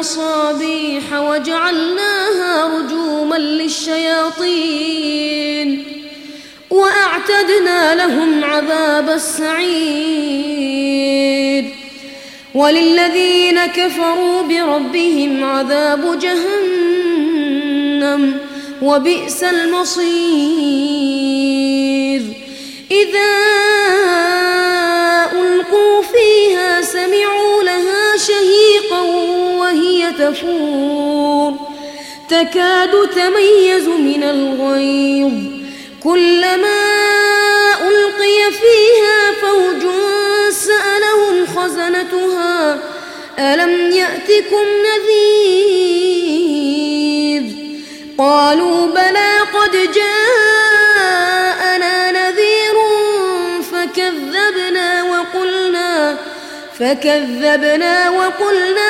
الدنيا بمصابيح وجعلناها رجوما للشياطين وأعتدنا لهم عذاب السعير وللذين كفروا بربهم عذاب جهنم وبئس المصير تفور تكاد تميز من الغيظ. كلما ألقي فيها فوج سألهم خزنتها ألم يأتكم نذير؟ قالوا بلى قد جاءنا نذير فكذبنا وقلنا فكذبنا وقلنا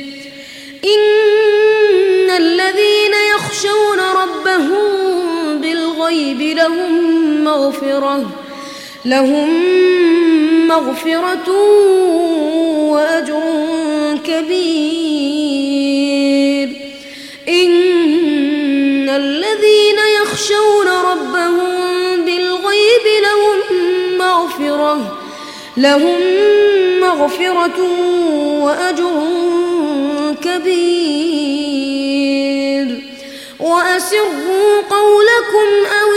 لهم مغفرة لهم مغفرة وأجر كبير. إن الذين يخشون ربهم بالغيب لهم مغفرة لهم مغفرة وأجر كبير. وأسروا قولكم أو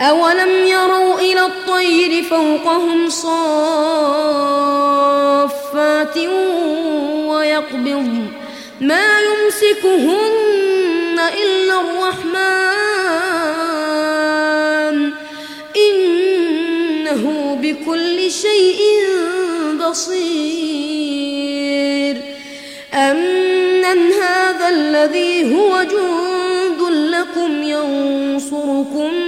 أولم يروا إلى الطير فوقهم صافات ويقبض ما يمسكهن إلا الرحمن إنه بكل شيء بصير أمن هذا الذي هو جند لكم ينصركم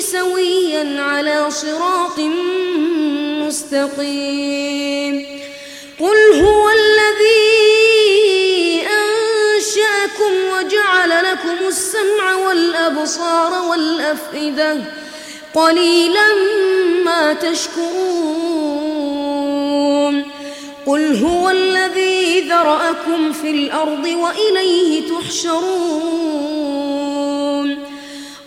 سويا على صراط مستقيم. قل هو الذي أنشأكم وجعل لكم السمع والأبصار والأفئدة. قليلا ما تشكرون. قل هو الذي ذرأكم في الأرض وإليه تحشرون.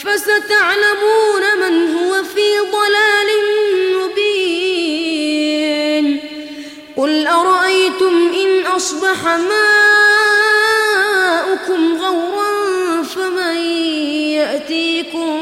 فستعلمون من هو في ضلال مبين. قل أرأيتم إن أصبح ماؤكم غورا فمن يأتيكم